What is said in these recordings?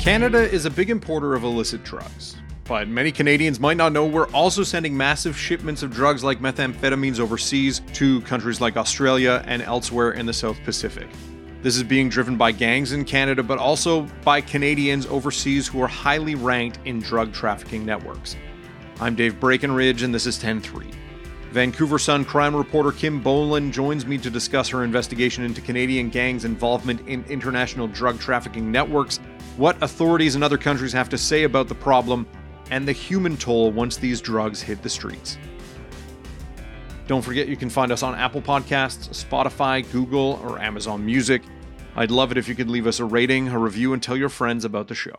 Canada is a big importer of illicit drugs. But many Canadians might not know we're also sending massive shipments of drugs like methamphetamines overseas to countries like Australia and elsewhere in the South Pacific. This is being driven by gangs in Canada, but also by Canadians overseas who are highly ranked in drug trafficking networks. I'm Dave Breakenridge, and this is 10 3. Vancouver Sun crime reporter Kim Bolan joins me to discuss her investigation into Canadian gangs' involvement in international drug trafficking networks, what authorities in other countries have to say about the problem, and the human toll once these drugs hit the streets. Don't forget you can find us on Apple Podcasts, Spotify, Google, or Amazon Music. I'd love it if you could leave us a rating, a review, and tell your friends about the show.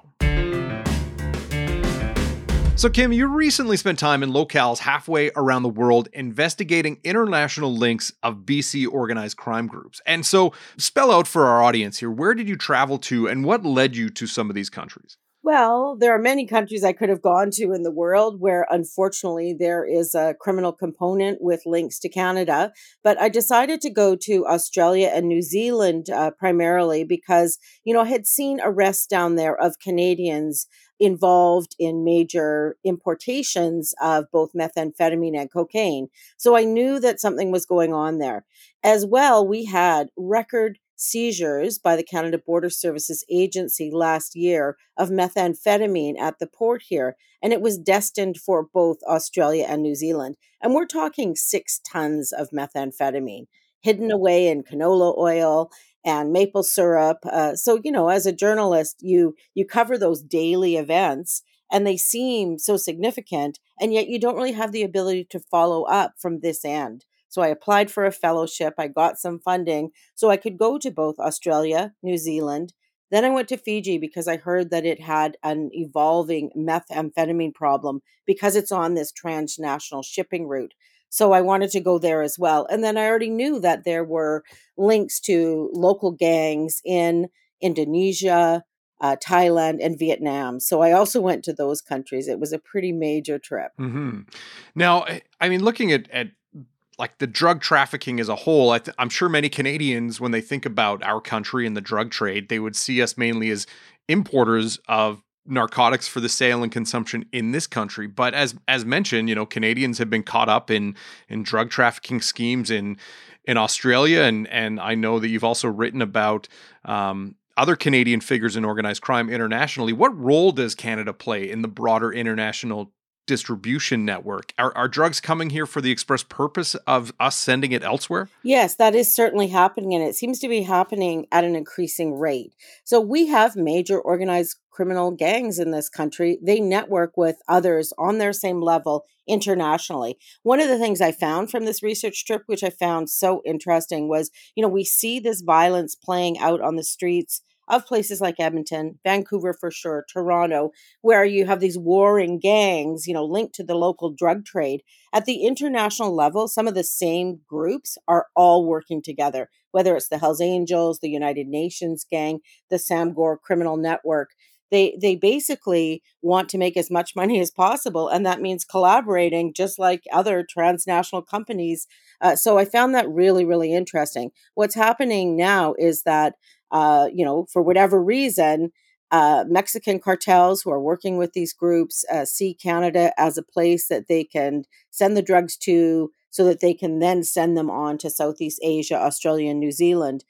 So, Kim, you recently spent time in locales halfway around the world investigating international links of BC organized crime groups. And so, spell out for our audience here where did you travel to and what led you to some of these countries? Well, there are many countries I could have gone to in the world where unfortunately there is a criminal component with links to Canada. But I decided to go to Australia and New Zealand uh, primarily because, you know, I had seen arrests down there of Canadians involved in major importations of both methamphetamine and cocaine. So I knew that something was going on there. As well, we had record seizures by the Canada Border Services Agency last year of methamphetamine at the port here, and it was destined for both Australia and New Zealand. And we're talking six tons of methamphetamine hidden away in canola oil and maple syrup. Uh, so you know, as a journalist, you you cover those daily events, and they seem so significant, and yet you don't really have the ability to follow up from this end. So I applied for a fellowship. I got some funding so I could go to both Australia, New Zealand. Then I went to Fiji because I heard that it had an evolving methamphetamine problem because it's on this transnational shipping route. So I wanted to go there as well. And then I already knew that there were links to local gangs in Indonesia, uh, Thailand, and Vietnam. So I also went to those countries. It was a pretty major trip. Mm-hmm. Now, I mean, looking at, at like the drug trafficking as a whole, I am sure many Canadians, when they think about our country and the drug trade, they would see us mainly as importers of narcotics for the sale and consumption in this country. But as as mentioned, you know, Canadians have been caught up in in drug trafficking schemes in in Australia, and and I know that you've also written about um, other Canadian figures in organized crime internationally. What role does Canada play in the broader international distribution network. Are, are drugs coming here for the express purpose of us sending it elsewhere? Yes, that is certainly happening, and it seems to be happening at an increasing rate. So we have major organized criminal gangs in this country. They network with others on their same level internationally. One of the things I found from this research trip, which I found so interesting, was you know, we see this violence playing out on the streets of places like Edmonton, Vancouver for sure, Toronto, where you have these warring gangs, you know, linked to the local drug trade. At the international level, some of the same groups are all working together, whether it's the Hells Angels, the United Nations gang, the Sam Gor criminal network. They they basically want to make as much money as possible, and that means collaborating, just like other transnational companies. Uh, so I found that really really interesting. What's happening now is that uh, you know, for whatever reason, uh, Mexican cartels who are working with these groups uh, see Canada as a place that they can send the drugs to so that they can then send them on to Southeast Asia, Australia, and New Zealand.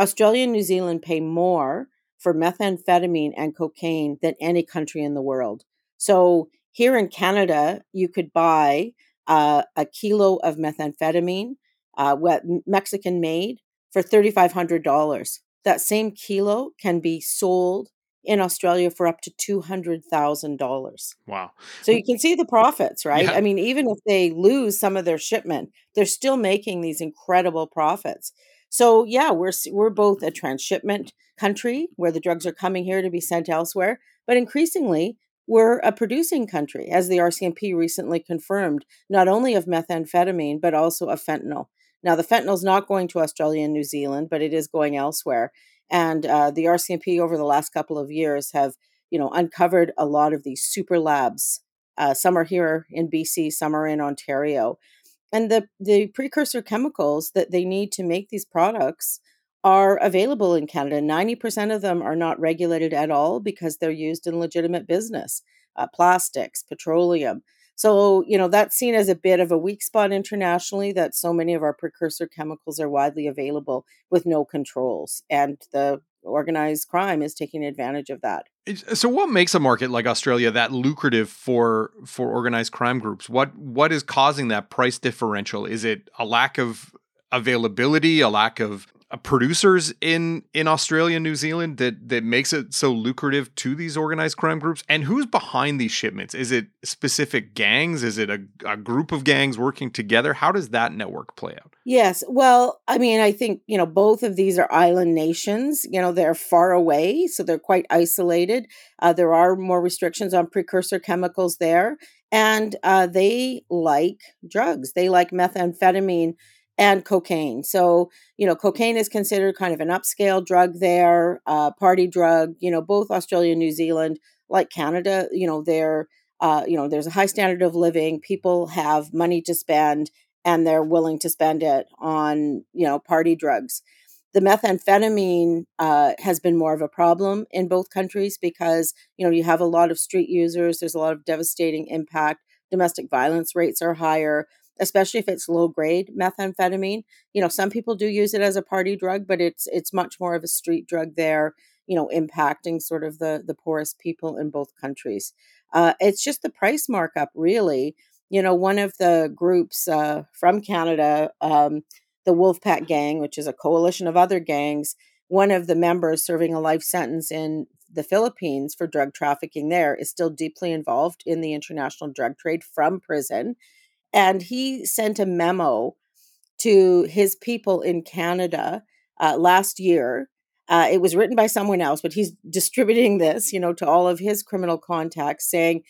Australia and New Zealand pay more for methamphetamine and cocaine than any country in the world. So here in Canada, you could buy uh, a kilo of methamphetamine, uh, Mexican made, for $3,500 that same kilo can be sold in Australia for up to $200,000. Wow. So you can see the profits, right? Yeah. I mean, even if they lose some of their shipment, they're still making these incredible profits. So yeah, we're we're both a transshipment country where the drugs are coming here to be sent elsewhere, but increasingly we're a producing country as the RCMP recently confirmed, not only of methamphetamine but also of fentanyl. Now, the fentanyl is not going to Australia and New Zealand, but it is going elsewhere. And uh, the RCMP over the last couple of years have, you know, uncovered a lot of these super labs. Uh, some are here in BC, some are in Ontario, and the the precursor chemicals that they need to make these products are available in Canada. 90% of them are not regulated at all because they're used in legitimate business uh, plastics, petroleum. So, you know, that's seen as a bit of a weak spot internationally that so many of our precursor chemicals are widely available with no controls. And the organized crime is taking advantage of that. So what makes a market like Australia that lucrative for for organized crime groups? What what is causing that price differential? Is it a lack of availability, a lack of uh, producers in in Australia and New Zealand that that makes it so lucrative to these organized crime groups? And who's behind these shipments? Is it specific gangs? Is it a, a group of gangs working together? How does that network play out? Yes. Well, I mean, I think, you know, both of these are island nations. You know, they're far away, so they're quite isolated. Uh, there are more restrictions on precursor chemicals there. And uh, they like drugs. They like methamphetamine and cocaine. So, you know, cocaine is considered kind of an upscale drug there, uh, party drug. You know, both Australia and New Zealand, like Canada, you know, they're, uh, you know, there's a high standard of living. People have money to spend, and they're willing to spend it on, you know, party drugs. The methamphetamine uh, has been more of a problem in both countries because you know you have a lot of street users. There's a lot of devastating impact. Domestic violence rates are higher especially if it's low grade methamphetamine. You know, some people do use it as a party drug, but it's it's much more of a street drug there. You know, impacting sort of the the poorest people in both countries. Uh, it's just the price markup, really. You know, one of the groups uh, from Canada, um, the Wolfpack Gang, which is a coalition of other gangs, one of the members serving a life sentence in the Philippines for drug trafficking there is still deeply involved in the international drug trade from prison and he sent a memo to his people in Canada uh, last year. Uh, it was written by someone else, but he's distributing this, you know, to all of his criminal contacts, saying,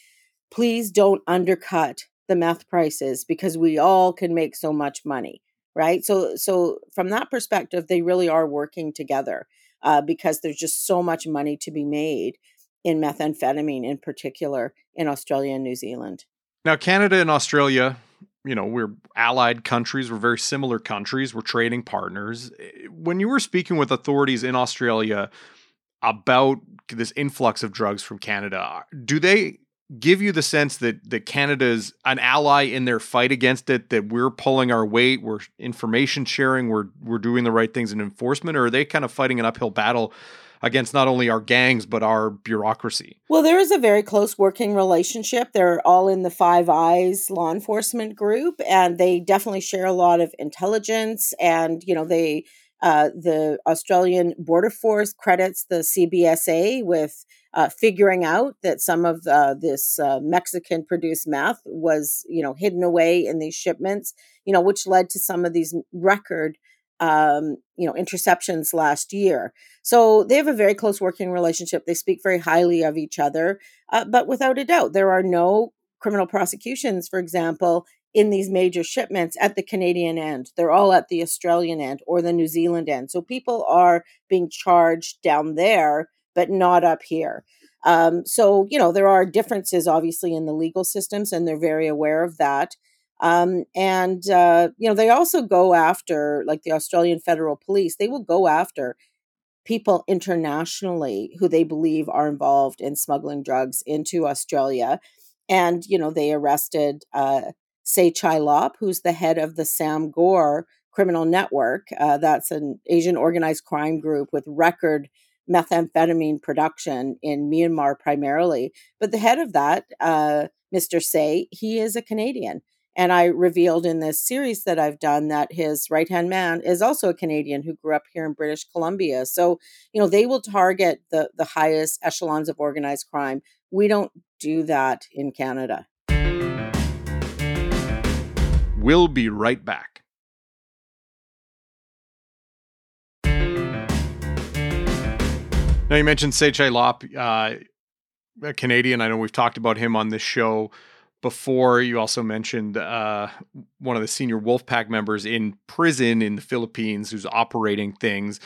"Please don't undercut the meth prices because we all can make so much money." Right. So, so from that perspective, they really are working together uh, because there's just so much money to be made in methamphetamine, in particular, in Australia and New Zealand. Now, Canada and Australia you know, we're allied countries, we're very similar countries, we're trading partners. When you were speaking with authorities in Australia about this influx of drugs from Canada, do they give you the sense that that Canada's an ally in their fight against it, that we're pulling our weight, we're information sharing, we're we're doing the right things in enforcement, or are they kind of fighting an uphill battle against not only our gangs but our bureaucracy. Well, there is a very close working relationship. They're all in the Five Eyes law enforcement group, and they definitely share a lot of intelligence. And you know, they uh, the Australian Border Force credits the CBSA with uh, figuring out that some of uh, this uh, Mexican produced meth was, you know, hidden away in these shipments, you know, which led to some of these record um, you know, interceptions last year. So they have a very close working relationship. They speak very highly of each other. Uh, but without a doubt, there are no criminal prosecutions, for example, in these major shipments at the Canadian end. They're all at the Australian end or the New Zealand end. So people are being charged down there, but not up here. Um, so, you know, there are differences obviously in the legal systems, and they're very aware of that. Um, and, uh, you know, they also go after, like the Australian Federal Police, they will go after people internationally who they believe are involved in smuggling drugs into Australia. And, you know, they arrested uh, Chi Lop, who's the head of the Sam Gor criminal network. Uh, that's an Asian organized crime group with record methamphetamine production in Myanmar primarily. But the head of that, uh, Mr. Tse, he is a Canadian. And I revealed in this series that I've done that his right hand man is also a Canadian who grew up here in British Columbia. So, you know, they will target the, the highest echelons of organized crime. We don't do that in Canada. We'll be right back. Now, you mentioned Tse Chi Lop, uh, a Canadian. I know we've talked about him on this show before you also mentioned uh, one of the senior Wolfpack members in prison in the Philippines who's operating things.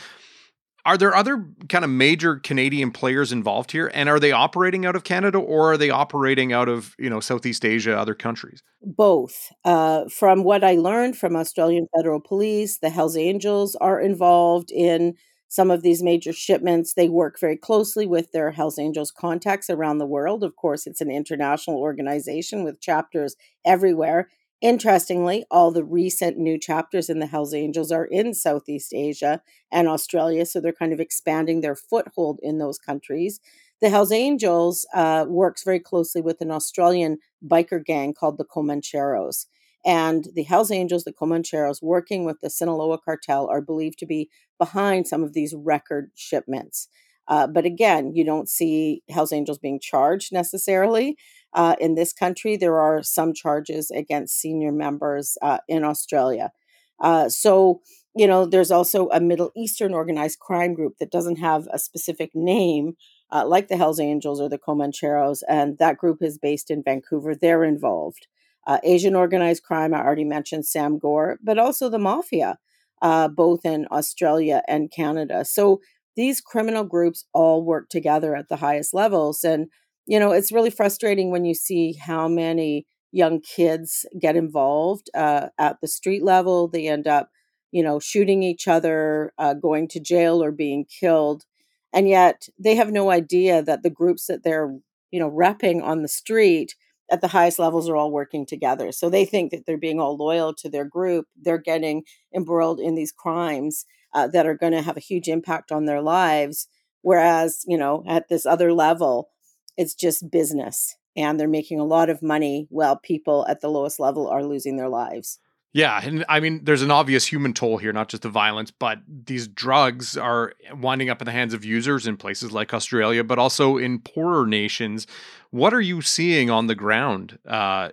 Are there other kind of major Canadian players involved here? And are they operating out of Canada or are they operating out of, you know, Southeast Asia, other countries? Both. Uh, from what I learned from Australian Federal Police, the Hells Angels are involved in some of these major shipments. They work very closely with their Hells Angels contacts around the world. Of course, it's an international organization with chapters everywhere. Interestingly, all the recent new chapters in the Hells Angels are in Southeast Asia and Australia, so they're kind of expanding their foothold in those countries. The Hells Angels uh, works very closely with an Australian biker gang called the Comancheros. And the Hells Angels, the Comancheros, working with the Sinaloa cartel, are believed to be behind some of these record shipments. Uh, but again, you don't see Hells Angels being charged necessarily. Uh, in this country, there are some charges against senior members uh, in Australia. Uh, so, you know, there's also a Middle Eastern organized crime group that doesn't have a specific name, uh, like the Hells Angels or the Comancheros, and that group is based in Vancouver. They're involved. Uh, Asian organized crime, I already mentioned Sam Gor, but also the mafia, uh, both in Australia and Canada. So these criminal groups all work together at the highest levels. And you know, it's really frustrating when you see how many young kids get involved uh, at the street level. They end up, you know, shooting each other, uh, going to jail, or being killed. And yet they have no idea that the groups that they're, you know, repping on the street at the highest levels are all working together. So they think that they're being all loyal to their group. They're getting embroiled in these crimes uh, that are going to have a huge impact on their lives. Whereas, you know, at this other level, it's just business and they're making a lot of money while people at the lowest level are losing their lives. Yeah, and I mean, there's an obvious human toll here, not just the violence, but these drugs are winding up in the hands of users in places like Australia, but also in poorer nations. What are you seeing on the ground uh,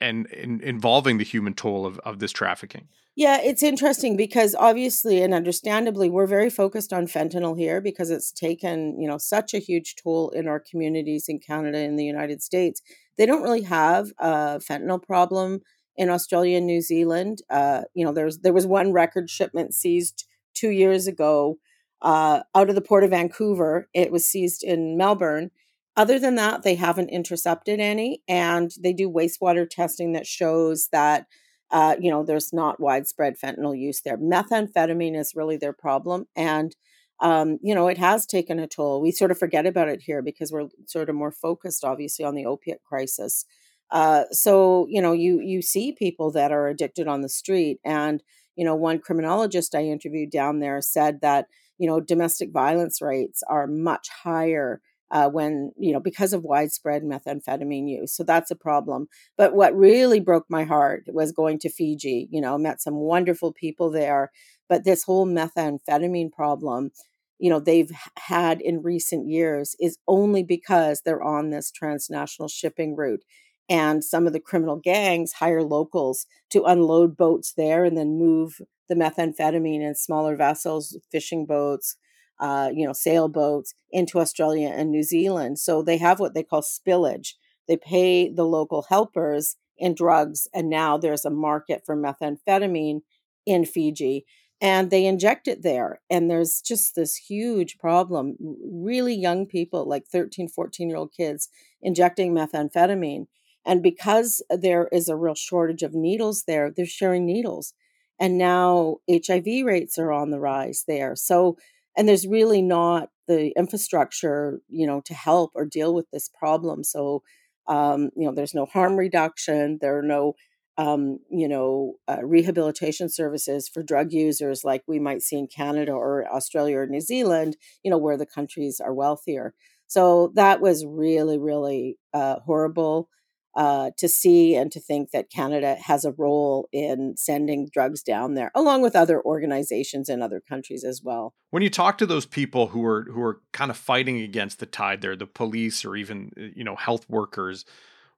and, and involving the human toll of, of this trafficking? Yeah, it's interesting because obviously and understandably we're very focused on fentanyl here because it's taken, you know, such a huge toll in our communities in Canada and the United States. They don't really have a fentanyl problem in Australia and New Zealand. Uh, you know, there's there was one record shipment seized 2 years ago uh, out of the port of Vancouver. It was seized in Melbourne. Other than that, they haven't intercepted any and they do wastewater testing that shows that uh, you know, there's not widespread fentanyl use there. Methamphetamine is really their problem. And, um, you know, it has taken a toll. We sort of forget about it here because we're sort of more focused, obviously, on the opiate crisis. Uh, so, you know, you you see people that are addicted on the street. And, you know, one criminologist I interviewed down there said that, you know, domestic violence rates are much higher uh, when you know because of widespread methamphetamine use so that's a problem but what really broke my heart was going to fiji you know met some wonderful people there but this whole methamphetamine problem you know they've had in recent years is only because they're on this transnational shipping route and some of the criminal gangs hire locals to unload boats there and then move the methamphetamine in smaller vessels fishing boats uh, you know, sailboats into Australia and New Zealand. So they have what they call spillage. They pay the local helpers in drugs, and now there's a market for methamphetamine in Fiji. And they inject it there. And there's just this huge problem. Really young people, like 13, 14 year old kids, injecting methamphetamine. And because there is a real shortage of needles there, they're sharing needles. And now HIV rates are on the rise there. So and there's really not the infrastructure you know to help or deal with this problem so um, you know there's no harm reduction there are no um, you know uh, rehabilitation services for drug users like we might see in canada or australia or new zealand you know where the countries are wealthier so that was really really uh, horrible uh, to see and to think that Canada has a role in sending drugs down there, along with other organizations in other countries as well. When you talk to those people who are who are kind of fighting against the tide there, the police or even uh, you know health workers,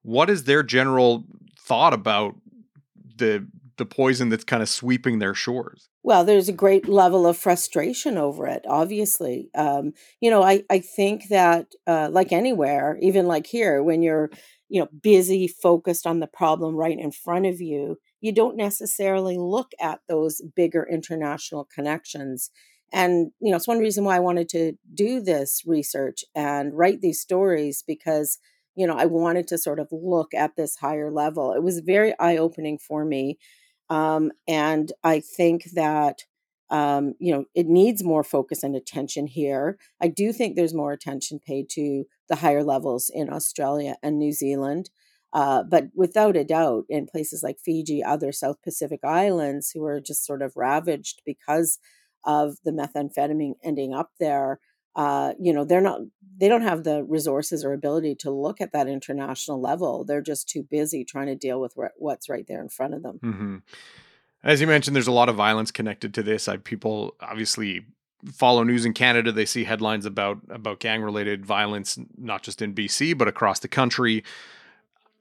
what is their general thought about the the poison that's kind of sweeping their shores? Well, there's a great level of frustration over it, obviously. Um, you know, I, I think that, uh, like anywhere, even like here, when you're you know busy focused on the problem right in front of you you don't necessarily look at those bigger international connections. And you know it's one reason why i wanted to do this research and write these stories because you know i wanted to sort of look at this higher level. It was very eye-opening for me um, and i think that um, you know it needs more focus and attention here. I do think there's more attention paid to the higher levels in australia and new zealand uh, but without a doubt in places like fiji other south pacific islands who are just sort of ravaged because of the methamphetamine ending up there uh, you know they're not they don't have the resources or ability to look at that international level. They're just too busy trying to deal with what's right there in front of them. Mm-hmm. as you mentioned there's a lot of violence connected to this. I, people obviously follow news in canada they see headlines about about gang related violence not just in bc but across the country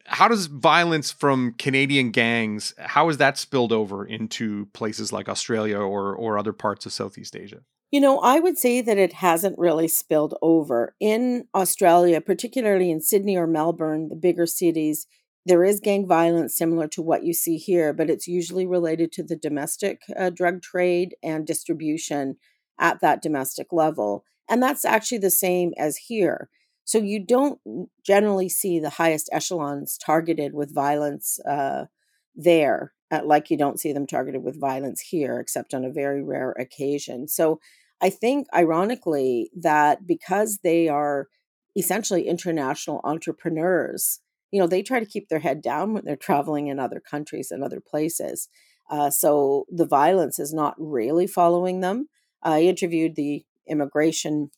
how does violence from Canadian gangs how has that spilled over into places like Australia or or other parts of Southeast Asia? You know, I would say that it hasn't really spilled over. In Australia, particularly in Sydney or Melbourne, the bigger cities, there is gang violence similar to what you see here, but it's usually related to the domestic uh, drug trade and distribution at that domestic level. And that's actually the same as here. So you don't generally see the highest echelons targeted with violence uh, there, uh, like you don't see them targeted with violence here, except on a very rare occasion. So I think, ironically, that because they are essentially international entrepreneurs, you know, they try to keep their head down when they're traveling in other countries and other places. Uh, so the violence is not really following them. I interviewed the immigration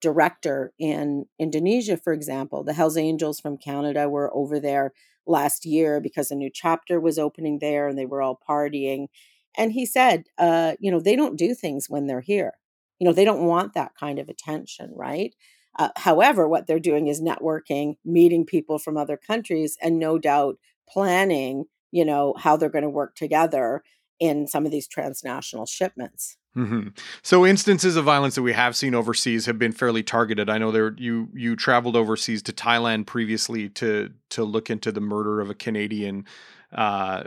director in Indonesia, for example. The Hells Angels from Canada were over there last year because a new chapter was opening there and they were all partying. And he said, uh, you know, they don't do things when they're here. You know, they don't want that kind of attention, right? Uh, however, what they're doing is networking, meeting people from other countries, and no doubt planning, you know, how they're going to work together in some of these transnational shipments. Mm-hmm. So instances of violence that we have seen overseas have been fairly targeted. I know there you you traveled overseas to Thailand previously to to look into the murder of a Canadian. Uh,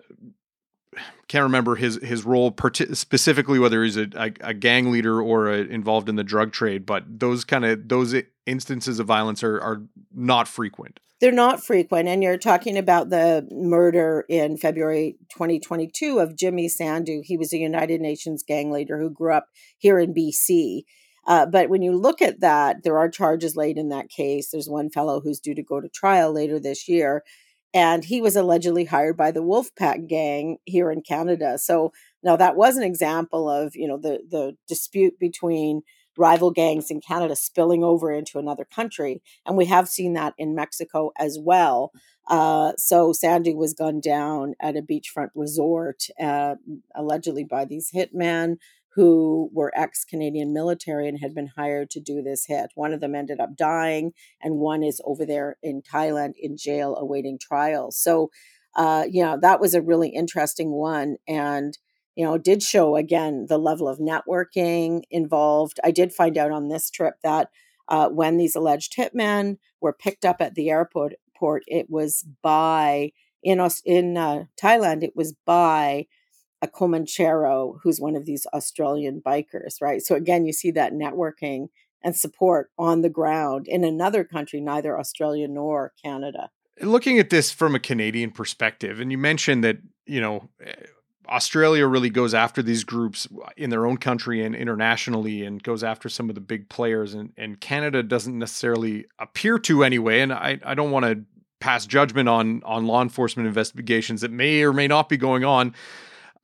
can't remember his his role specifically whether he's a, a, a gang leader or a, involved in the drug trade, but those kind of those instances of violence are are not frequent they're not frequent. And you're talking about the murder in February 2022 of Jimmy Sandhu. He was a United Nations gang leader who grew up here in BC. Uh, but when you look at that, there are charges laid in that case. There's one fellow who's due to go to trial later this year. And he was allegedly hired by the Wolfpack gang here in Canada. So now that was an example of, you know, the the dispute between rival gangs in Canada spilling over into another country. And we have seen that in Mexico as well. Uh, so Sandhu was gunned down at a beachfront resort, uh, allegedly by these hitmen who were ex Canadian military and had been hired to do this hit. One of them ended up dying, and one is over there in Thailand in jail awaiting trial. So, uh, you know, that was a really interesting one. And you know, did show again the level of networking involved. I did find out on this trip that uh, when these alleged hitmen were picked up at the airport, port, it was by in us in uh, Thailand. It was by a Comanchero, who's one of these Australian bikers, right? So again, you see that networking and support on the ground in another country, neither Australia nor Canada. Looking at this from a Canadian perspective, and you mentioned that you know eh, Australia really goes after these groups in their own country and internationally and goes after some of the big players and, and Canada doesn't necessarily appear to anyway. And I, I don't want to pass judgment on on law enforcement investigations that may or may not be going on.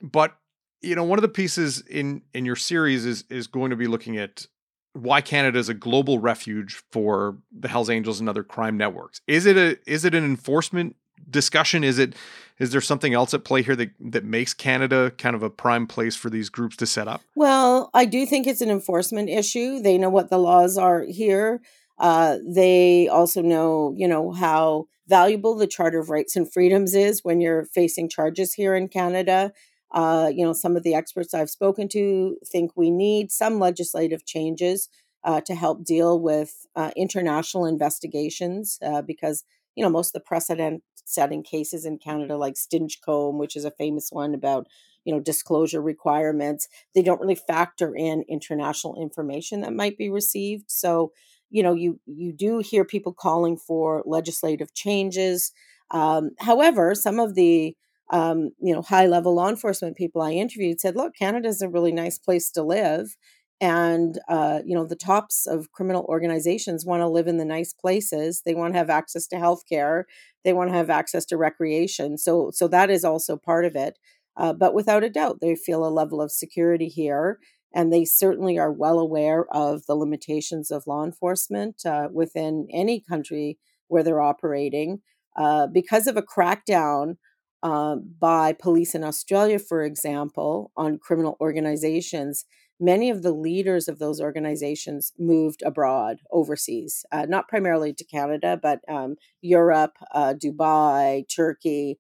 But you know, one of the pieces in in your series is is going to be looking at why Canada is a global refuge for the Hells Angels and other crime networks. Is it a is it an enforcement discussion? Is it is there something else at play here that that makes Canada kind of a prime place for these groups to set up? Well, I do think it's an enforcement issue. They know what the laws are here. Uh, they also know, you know, how valuable the Charter of Rights and Freedoms is when you're facing charges here in Canada. Uh, you know, some of the experts I've spoken to think we need some legislative changes uh, to help deal with uh, international investigations uh, because you know most of the precedent setting cases in Canada, like Stinchcombe, which is a famous one about you know disclosure requirements. They don't really factor in international information that might be received. So you know you you do hear people calling for legislative changes. Um, however some of the um, you know high level law enforcement people i interviewed said look canada's a really nice place to live and uh, you know the tops of criminal organizations want to live in the nice places they want to have access to health care they want to have access to recreation so so that is also part of it uh, but without a doubt they feel a level of security here and they certainly are well aware of the limitations of law enforcement uh, within any country where they're operating uh, because of a crackdown uh, by police in australia for example on criminal organizations many of the leaders of those organizations moved abroad overseas uh, not primarily to canada but um, europe uh, dubai turkey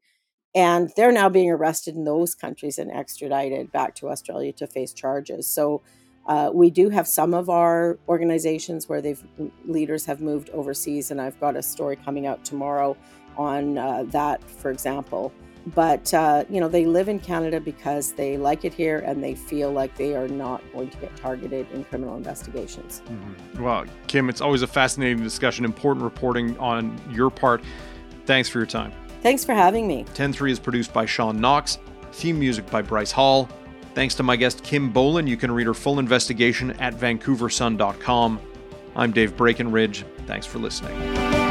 and they're now being arrested in those countries and extradited back to australia to face charges. So uh, we do have some of our organizations where they've leaders have moved overseas and i've got a story coming out tomorrow on uh, that for example but uh, you know they live in canada because they like it here and they feel like they are not going to get targeted in criminal investigations. Mm-hmm. well kim it's always a fascinating discussion important reporting on your part. Thanks for your time. Thanks for having me. 10-3 is produced by sean knox. Theme music by bryce hall. Thanks to my guest kim bolan you can read her full investigation at vancouversun.com i'm dave breakenridge. Thanks for listening